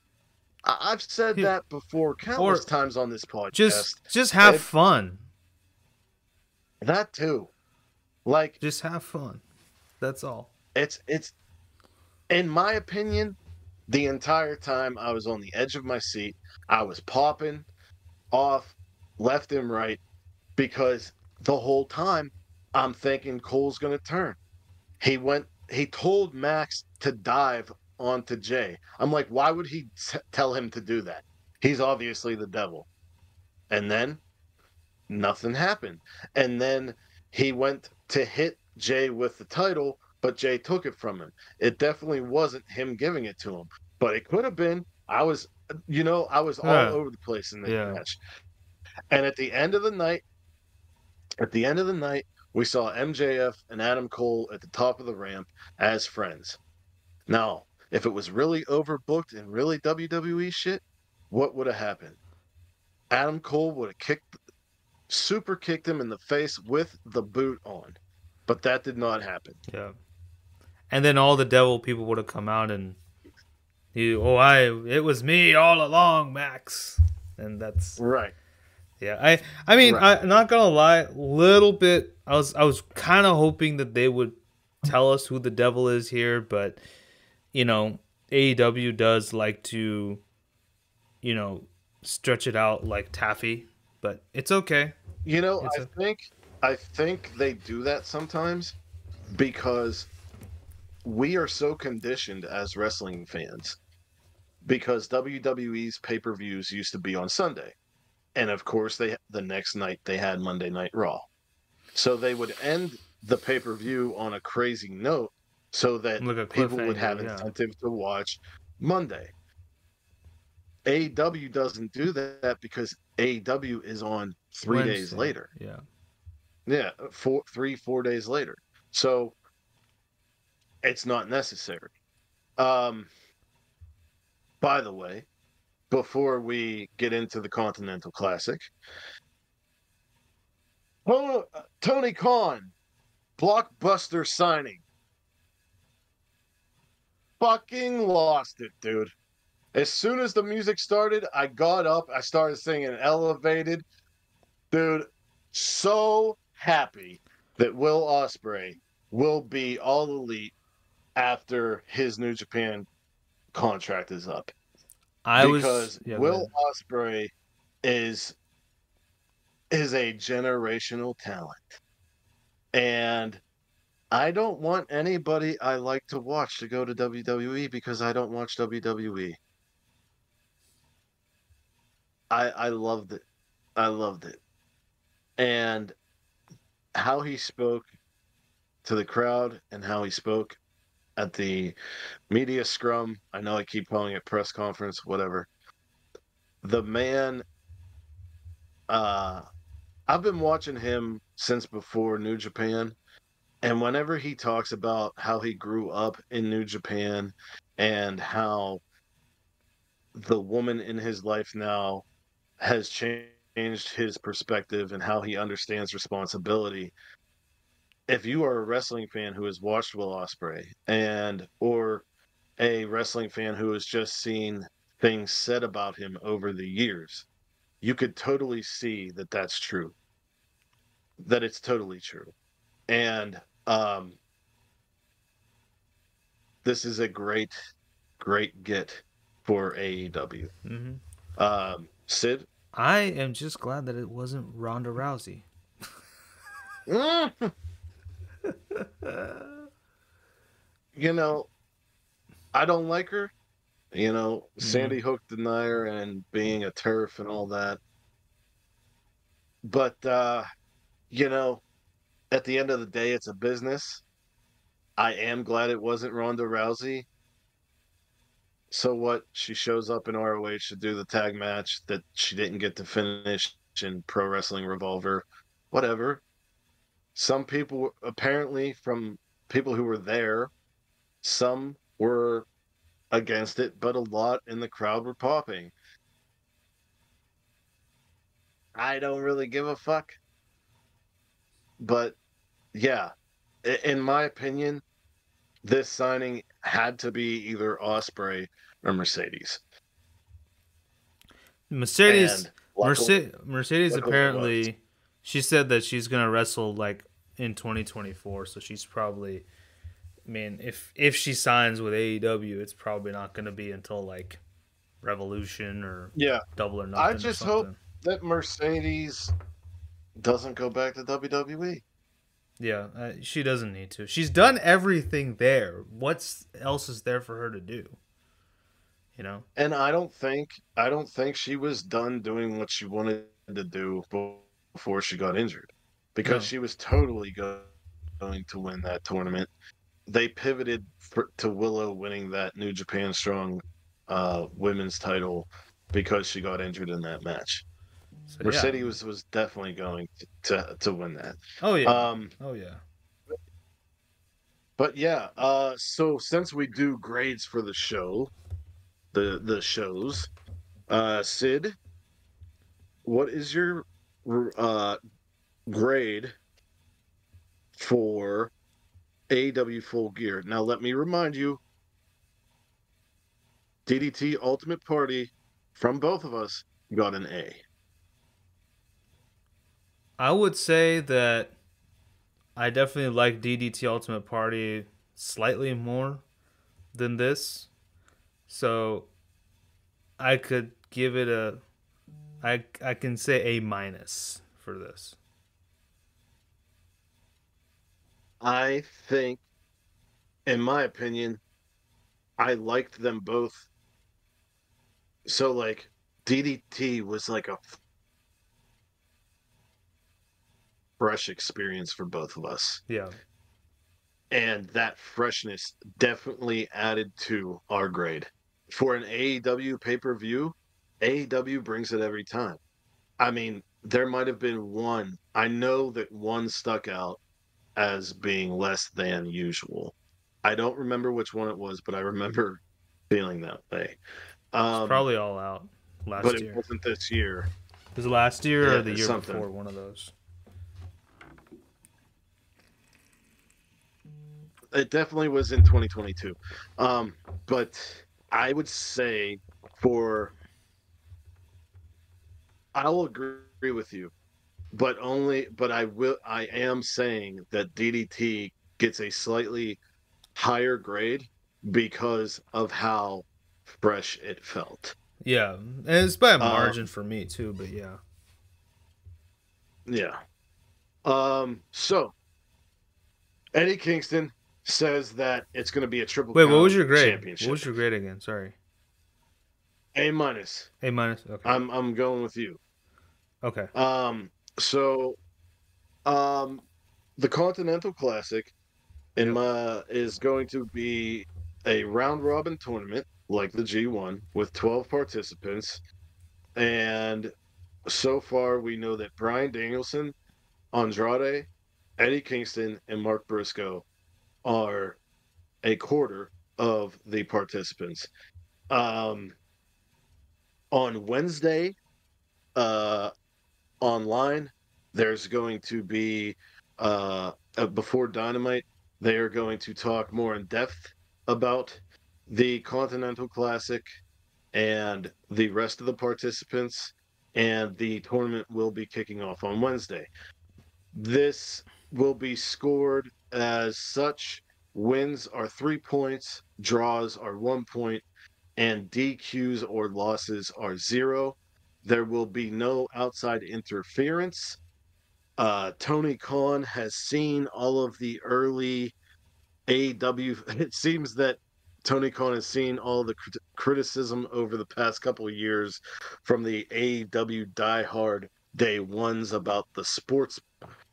I've said hmm. that before countless Or times on this podcast. just just have fun. that too. Like Just have fun. That's all. it's it's in my opinion the entire time i was on the edge of my seat i was popping off left and right because the whole time i'm thinking cole's going to turn he went he told max to dive onto jay i'm like why would he t- tell him to do that he's obviously the devil and then nothing happened and then he went to hit jay with the title but Jay took it from him. It definitely wasn't him giving it to him, but it could have been. I was, you know, I was all Yeah. over the place in this Yeah. match. And at the end of the night, at the end of the night, we saw MJF and Adam Cole at the top of the ramp as friends. Now, if it was really overbooked and really WWE shit, what would have happened? Adam Cole would have kicked, super kicked him in the face with the boot on, but that did not happen. Yeah. And then all the devil people would have come out and you oh I it was me all along, Max. And that's Right. yeah. I I mean Right. I not gonna lie, a little bit I was I was kinda hoping that they would tell us who the devil is here, but you know, AEW does like to, you know, stretch it out like taffy. But it's okay. You know, It's I a- think I think they do that sometimes because we are so conditioned as wrestling fans because WWE's pay-per-views used to be on Sunday. And of course they the next night they had Monday Night Raw. So they would end the pay-per-view on a crazy note so that Like people would have yeah. incentive to watch Monday. AEW doesn't do that because AEW is on three days later. Yeah. Yeah, four, three, four days later. So it's not necessary. Um, by the way, before we get into the Continental Classic, oh, uh, Tony Khan, blockbuster signing. Fucking lost it, dude. As soon as the music started, I got up. I started singing Elevated. Dude, so happy that Will Ospreay will be all elite after his New Japan contract is up. I because was yeah, Will. Ospreay is is a generational talent. And I don't want anybody I like to watch to go to WWE because I don't watch WWE. I I loved it. I loved it. And how he spoke to the crowd and how he spoke at the media scrum. I know I keep calling it press conference, whatever. The man uh I've been watching him since before New Japan. And whenever he talks about how he grew up in New Japan and how the woman in his life now has changed his perspective and how he understands responsibility. If you are a wrestling fan who has watched Will Ospreay and or a wrestling fan who has just seen things said about him over the years, you could totally see that that's true. That it's totally true. And um, this is a great, great get for AEW. hmm Um, Sid? I am just glad that it wasn't Ronda Rousey. *laughs* you know, I don't like her. You know, Mhm. Sandy Hook denier and being a TERF and all that. But uh, you know, at the end of the day, it's a business. I am glad it wasn't Ronda Rousey. So what? She shows up in ROH to do the tag match that she didn't get to finish in Pro Wrestling Revolver. Whatever. Some people, apparently, from people who were there, some were against it, but a lot in the crowd were popping. I don't really give a fuck. But yeah, in my opinion, this signing had to be either Ospreay or Mercedes. Mercedes, luckily- Mercedes, luckily apparently, she said that she's gonna wrestle like in 2024. So she's probably, I mean, if if she signs with AEW, it's probably not gonna be until like Revolution or yeah, Double or Nothing. I just hope- that Mercedes doesn't go back to WWE. Yeah, uh, she doesn't need to. She's done everything there. What's else is there for her to do? You know? And I don't think I don't think she was done doing what she wanted to do before she got injured, because No. she was totally go- going to win that tournament. They pivoted for, to Willow winning that New Japan Strong uh, women's title because she got injured in that match. So, yeah. Mercedes was, was definitely going to, to to win that. Oh yeah. Um, oh yeah. But yeah, uh, so since we do grades for the show, the the shows, uh, Sid, what is your uh, grade for AW Full Gear? Now, let me remind you, DDT Ultimate Party from both of us got an A. I would say that I definitely like DDT Ultimate Party slightly more than this. So I could give it a I I can say A minus for this. I think, in my opinion, I liked them both. So, like, DDT was like a fresh experience for both of us. Yeah. And that freshness definitely added to our grade. For an AEW pay per view, AEW brings it every time. I mean, there might have been one. I know that one stuck out as being less than usual. I don't remember which one it was, but I remember feeling that way. It's Um, probably all out last year. but it wasn't this year. Was last year Yeah, or the year something. before? One of those. It definitely was in 2022. Um, but I would say for I'll agree with you, but only but I will I am saying that DDT gets a slightly higher grade because of how fresh it felt. Yeah, and it's by a Uh, margin for me too. But yeah, Yeah. Um so Eddie Kingston says that it's going to be a triple wait, what was your grade? championship. What was your grade again? Sorry, A minus. A minus. Okay, I'm I'm going with you. okay. Um, so, um, the Continental Classic in Yep. my is going to be a round robin tournament like the G1 with 12 participants, and so far we know that Bryan Danielson, Andrade, Eddie Kingston, and Mark Briscoe are a quarter of the participants. Um, on Wednesday, uh, online, there's going to be uh, uh, before Dynamite. They are going to talk more in depth about the Continental Classic and the rest of the participants, and the tournament will be kicking off on Wednesday. This will be scored as such. Wins are three points, draws are one point, and DQs or losses are zero. There will be no outside interference. Uh, Tony Khan has seen all of the early AEW. *laughs* It seems that Tony Khan has seen all the crit- criticism over the past couple of years from the AEW diehard day ones about the sports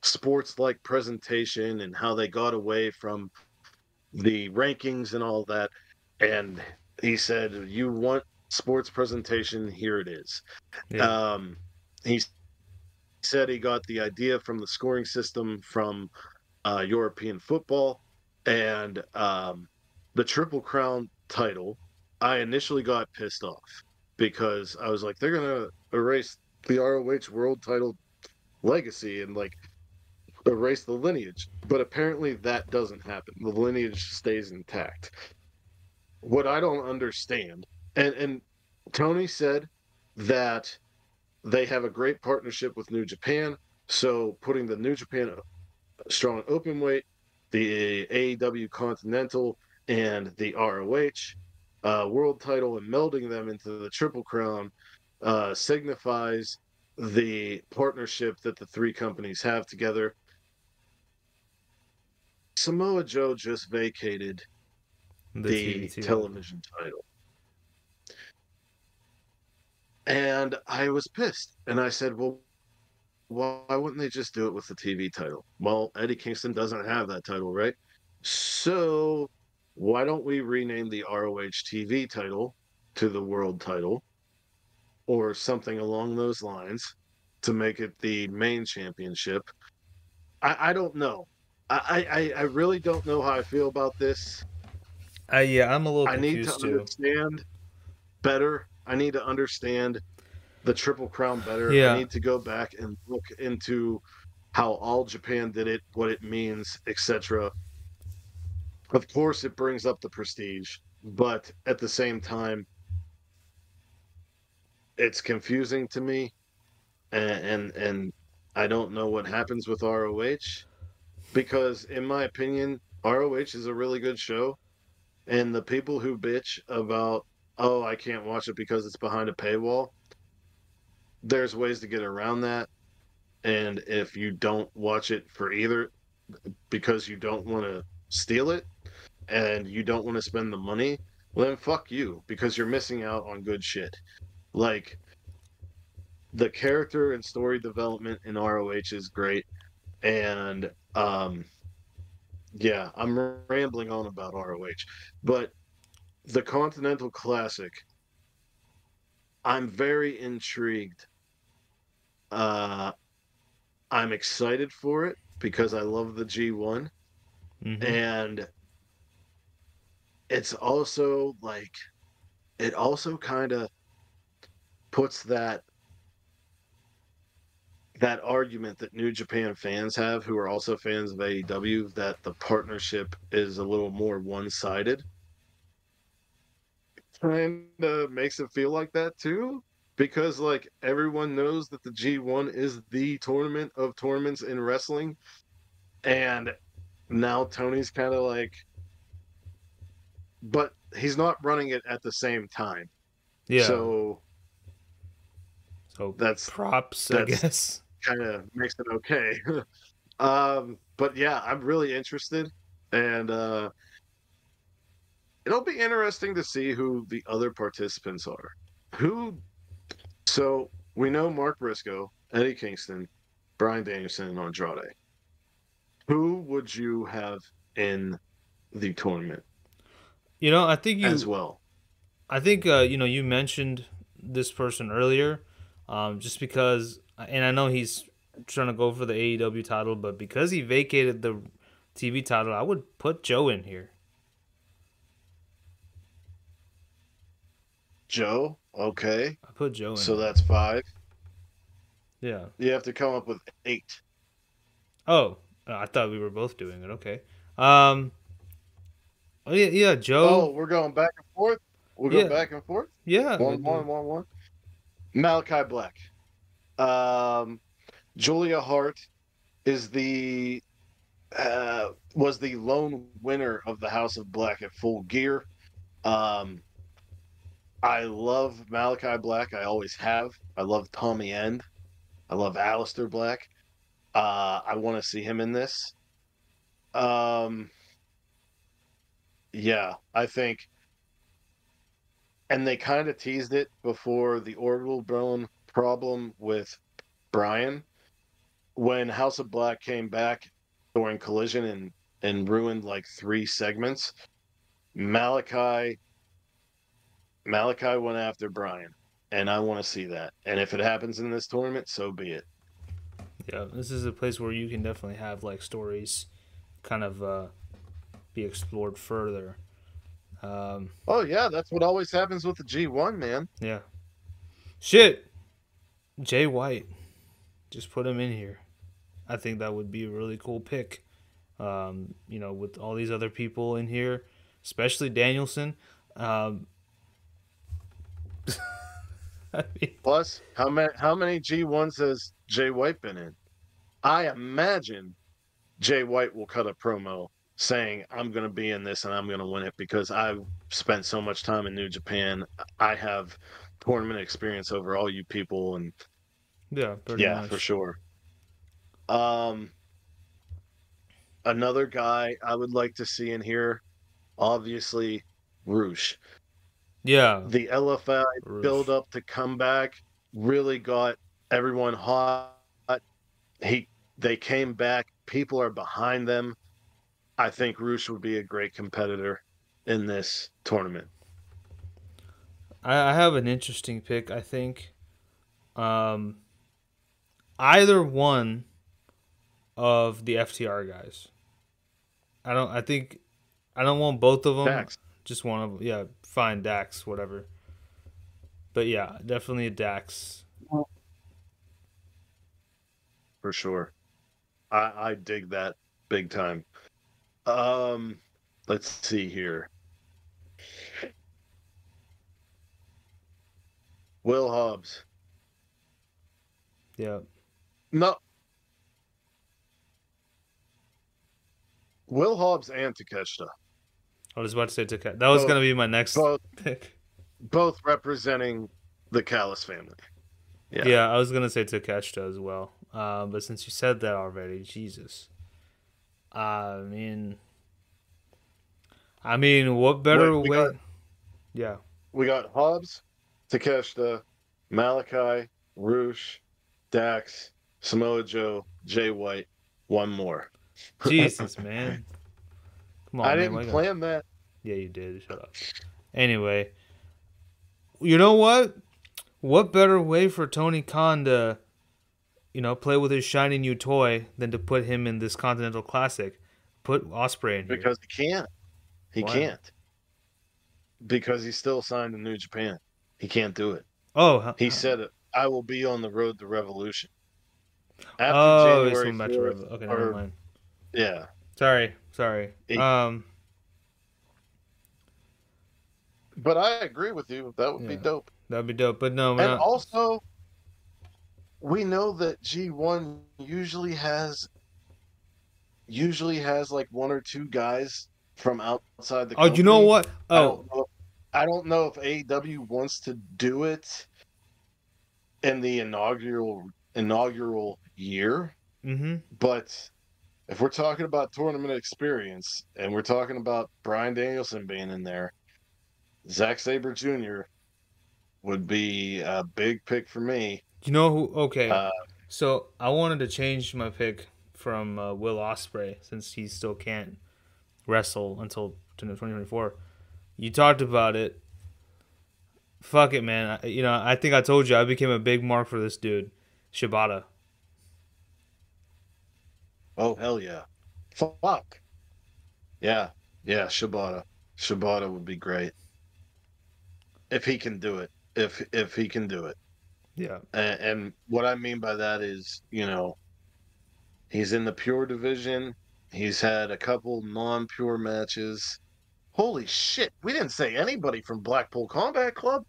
sports like presentation and how they got away from the rankings and all that. And he said, "You want sports presentation? Here it is." Yeah. Um, he said he got the idea from the scoring system from uh, European football and um, the Triple Crown title. I initially got pissed off because I was like, they're gonna erase the ROH World Title legacy and like erase the lineage. But apparently that doesn't happen. The lineage stays intact. What I don't understand, and and Tony said that they have a great partnership with New Japan. So putting the New Japan Strong Open Weight, the AEW Continental, and the ROH uh, World Title, and melding them into the Triple Crown uh, signifies the partnership that the three companies have together. Samoa Joe just vacated the, TV. television title. And I was pissed. And I said, well, why wouldn't they just do it with the TV title? Well, Eddie Kingston doesn't have that title, right? So why don't we rename the ROH TV title to the world title or something along those lines to make it the main championship? I, I don't know. I, I, I really don't know how I feel about this. Uh, yeah, I'm a little I need to too. understand better. I need to understand the Triple Crown better. Yeah. I need to go back and look into how all Japan did it, what it means, etc. Of course, it brings up the prestige, but at the same time, it's confusing to me, and and, and I don't know what happens with ROH because, in my opinion, ROH is a really good show, and the people who bitch about oh I can't watch it because it's behind a paywall, there's ways to get around that, and if you don't watch it for either because you don't want to steal it and you don't want to spend the money, well then fuck you because you're missing out on good shit. Like the character and story development in ROH is great. And um yeah, I'm rambling on about ROH, but the Continental Classic I'm very intrigued. Uh I'm excited for it because I love the G1 Mhm. and it's also like it also kind of puts that that argument that New Japan fans have who are also fans of AEW that the partnership is a little more one-sided kind of makes it feel like that too because like everyone knows that the G1 is the tournament of tournaments in wrestling and now Tony's kind of like but he's not running it at the same time. Yeah. So So that's props, I guess. Kind of makes it okay. *laughs* um, but yeah, I'm really interested, and uh, it'll be interesting to see who the other participants are. Who? So we know Mark Briscoe, Eddie Kingston, Bryan Danielson, and Andrade. Who would you have in the tournament You know, I think you as well? I think uh, you know you mentioned this person earlier, um, just because, and I know he's trying to go for the AEW title, but because he vacated the TV title, I would put Joe in here. Joe. Okay, I put Joe in. so that's five. yeah. You have to come up with eight. Oh, I thought we were both doing it. Okay. Um. Oh yeah, yeah, Joe. Oh, we're going back and forth. We're going Yeah. back and forth. yeah, One, one, one, one. Malachi Black. Um, Julia Hart is the uh, was the lone winner of the House of Black at Full Gear. Um, I love Malachi Black. I always have. I love Tommy End. I love Aleister Black. Uh, I want to see him in this. Um, yeah, I think and they kind of teased it before the orbital bone problem with Bryan when House of Black came back during Collision and and ruined like three segments. Malachi Malachi went after Brian, and I want to see that. And if it happens in this tournament, so be it. Yeah, this is a place where you can definitely have like stories kind of uh, be explored further. Um, Oh yeah, that's what always happens with the G1, man. yeah. Shit. Jay White. Just put him in here. I think that would be a really cool pick. Um, you know, with all these other people in here, especially Danielson. Um, *laughs* I mean, Plus, how many how many G1s has Jay White been in? I imagine Jay White will cut a promo saying, I'm going to be in this and I'm going to win it because I've spent so much time in New Japan. I have tournament experience over all you people. And yeah, yeah, much. for sure. Um, another guy I would like to see in here, obviously, Rush. Yeah. The LFI Rush. build up to come back really got everyone hot. He they came back. People are behind them. I think Rush would be a great competitor in this tournament. I, I have an interesting pick. I think, um, either one of the FTR guys. I don't. I think I don't want both of them. Dax. Just one of them. Yeah, fine, Dax, whatever. But yeah, definitely a Dax. for sure. I I dig that big time. Um, let's see here. Will Hobbs. Yeah. No. Will Hobbs and Takeshita, I was about to say Taka- that was gonna be my next both pick. both representing the Callis family. Yeah. Yeah. I was gonna say Takeshita as well. Uh, but since you said that already, Jesus. I mean, I mean, what better Wait, way? got- Yeah. We got Hobbs, Takeshita, Malachi, Rush, Dax, Samoa Joe, Jay White, one more. *laughs* Jesus, man. Come on, I man. didn't plan that. Yeah, you did. Shut up. Anyway, you know what? What better way for Tony Khan to, you know, play with his shiny new toy than to put him in this Continental Classic? Put Ospreay in here. Because he can't. He Why? can't. Because he's still signed to New Japan. He can't do it. oh, He said it. I will be on the road to Revolution. After oh, January to 4th, Rev- Okay, or- never mind. Yeah. Sorry, sorry. He- Um, But I agree with you. That would be dope. that'd be dope. But no, And man. also, we know that G1 usually has usually has like one or two guys from outside the Oh, you know company. what? Oh, I don't know if AEW wants to do it in the inaugural inaugural year, mm-hmm. but if we're talking about tournament experience and we're talking about Bryan Danielson being in there, Zack Sabre Jr. would be a big pick for me. You know who? Okay, Uh, so I wanted to change my pick from uh, Will Ospreay since he still can't wrestle until 2024. You talked about it. Fuck it, man. I, you know, I think I told you I became a big mark for this dude, Shibata. Oh hell yeah! Fuck. Yeah, yeah. Shibata, Shibata would be great if he can do it. If if he can do it. Yeah, And, and what I mean by that is, you know, he's in the pure division. He's had a couple non-pure matches. Holy shit! We didn't say anybody from Blackpool Combat Club.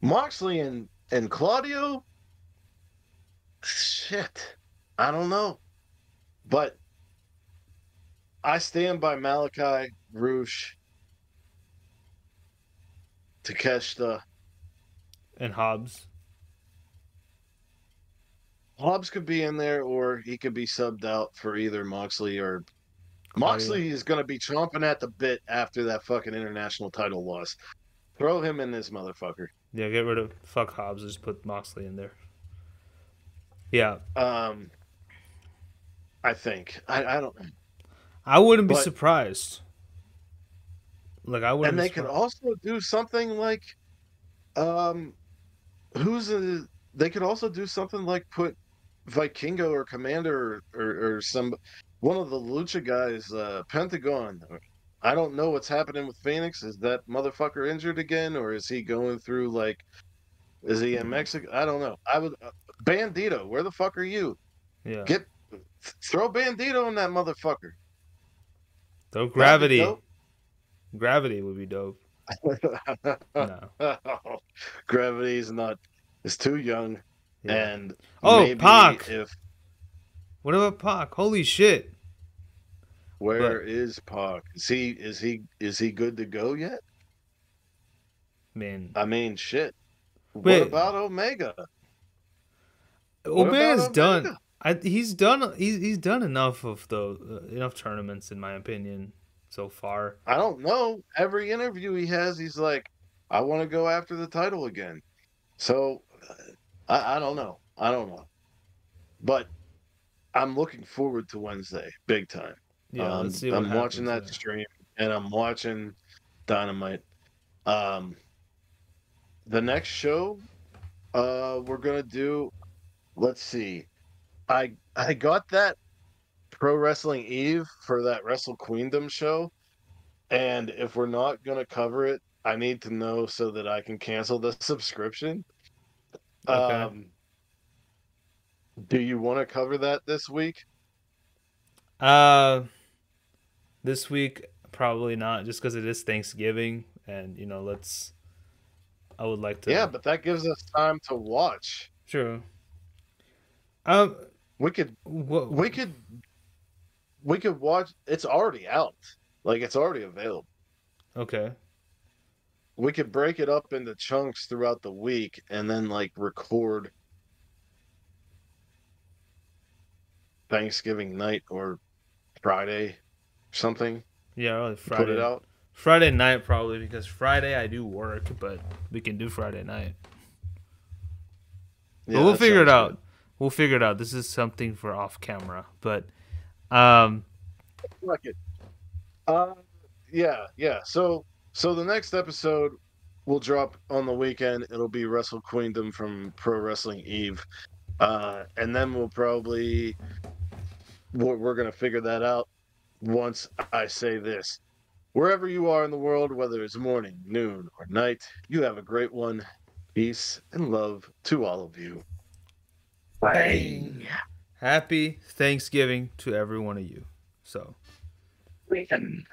Moxley and and Claudio. Shit, I don't know, but I stand by Malachi Rush, Takeshita. And Hobbs. Hobbs could be in there, or he could be subbed out for either Moxley or Moxley is going to be chomping at the bit after that fucking international title loss. Throw him in this motherfucker. Yeah, get rid of fuck Hobbs. Just put Moxley in there. Yeah. Um, I think I, I don't. I wouldn't be But- surprised. Like I wouldn't. And they could also do something like, um, who's a? They could also do something like put Vikingo or Komander or, or, or some one of the Lucha guys, uh, Pentagon. I don't know what's happening with Fenix. Is that motherfucker injured again, or is he going through like? Is he in Mexico? I don't know. I would. Uh, Bandito, where the fuck are you? Yeah. Get throw Bandito in that motherfucker. Throw gravity. Gravity would be dope. *laughs* No. Gravity's not. It's too young, Yeah. and Oh, Pac. If What about Pac? Holy shit. Where is Pac? Is he is he is he good to go yet? Man. I mean, shit. Wait. What about Omega? Omega's done. I, he's done. He's, he's done enough of the uh, enough tournaments, in my opinion, so far. I don't know. Every interview he has, he's like, "I want to go after the title again." So, uh, I, I don't know. I don't know, but I'm looking forward to Wednesday, big time. Yeah, Um, let's see what I'm watching that yeah. stream and I'm watching Dynamite. Um, the next show, uh, we're gonna do. Let's see. I I got that Pro Wrestling Eve for that Wrestle Queendom show, and if we're not gonna cover it, I need to know so that I can cancel the *laughs* subscription. Okay. Um, do you want to cover that this week? Uh, this week probably not, just because it is Thanksgiving, and you know, let's. I would like to. Yeah, but that gives us time to watch. true. Um, We could we could we could watch it's already out. Like it's already available. Okay. We could break it up into chunks throughout the week and then like record Thanksgiving night or Friday something. Yeah, really Friday. Put it out. Friday night probably because Friday I do work, but we can do Friday night. Yeah, but we'll figure it out. We'll figure it out. This is something for off camera, but um. Like it. Uh yeah, yeah. So so the next episode will drop on the weekend. It'll be Wrestle Queendom from Pro Wrestling Eve. Uh and then we'll probably we're, we're going to figure that out once I say this. Wherever you are in the world, whether it's morning, noon, or night, you have a great one. Peace and love to all of you. Bang. happy Thanksgiving to every one of you. So. Bang.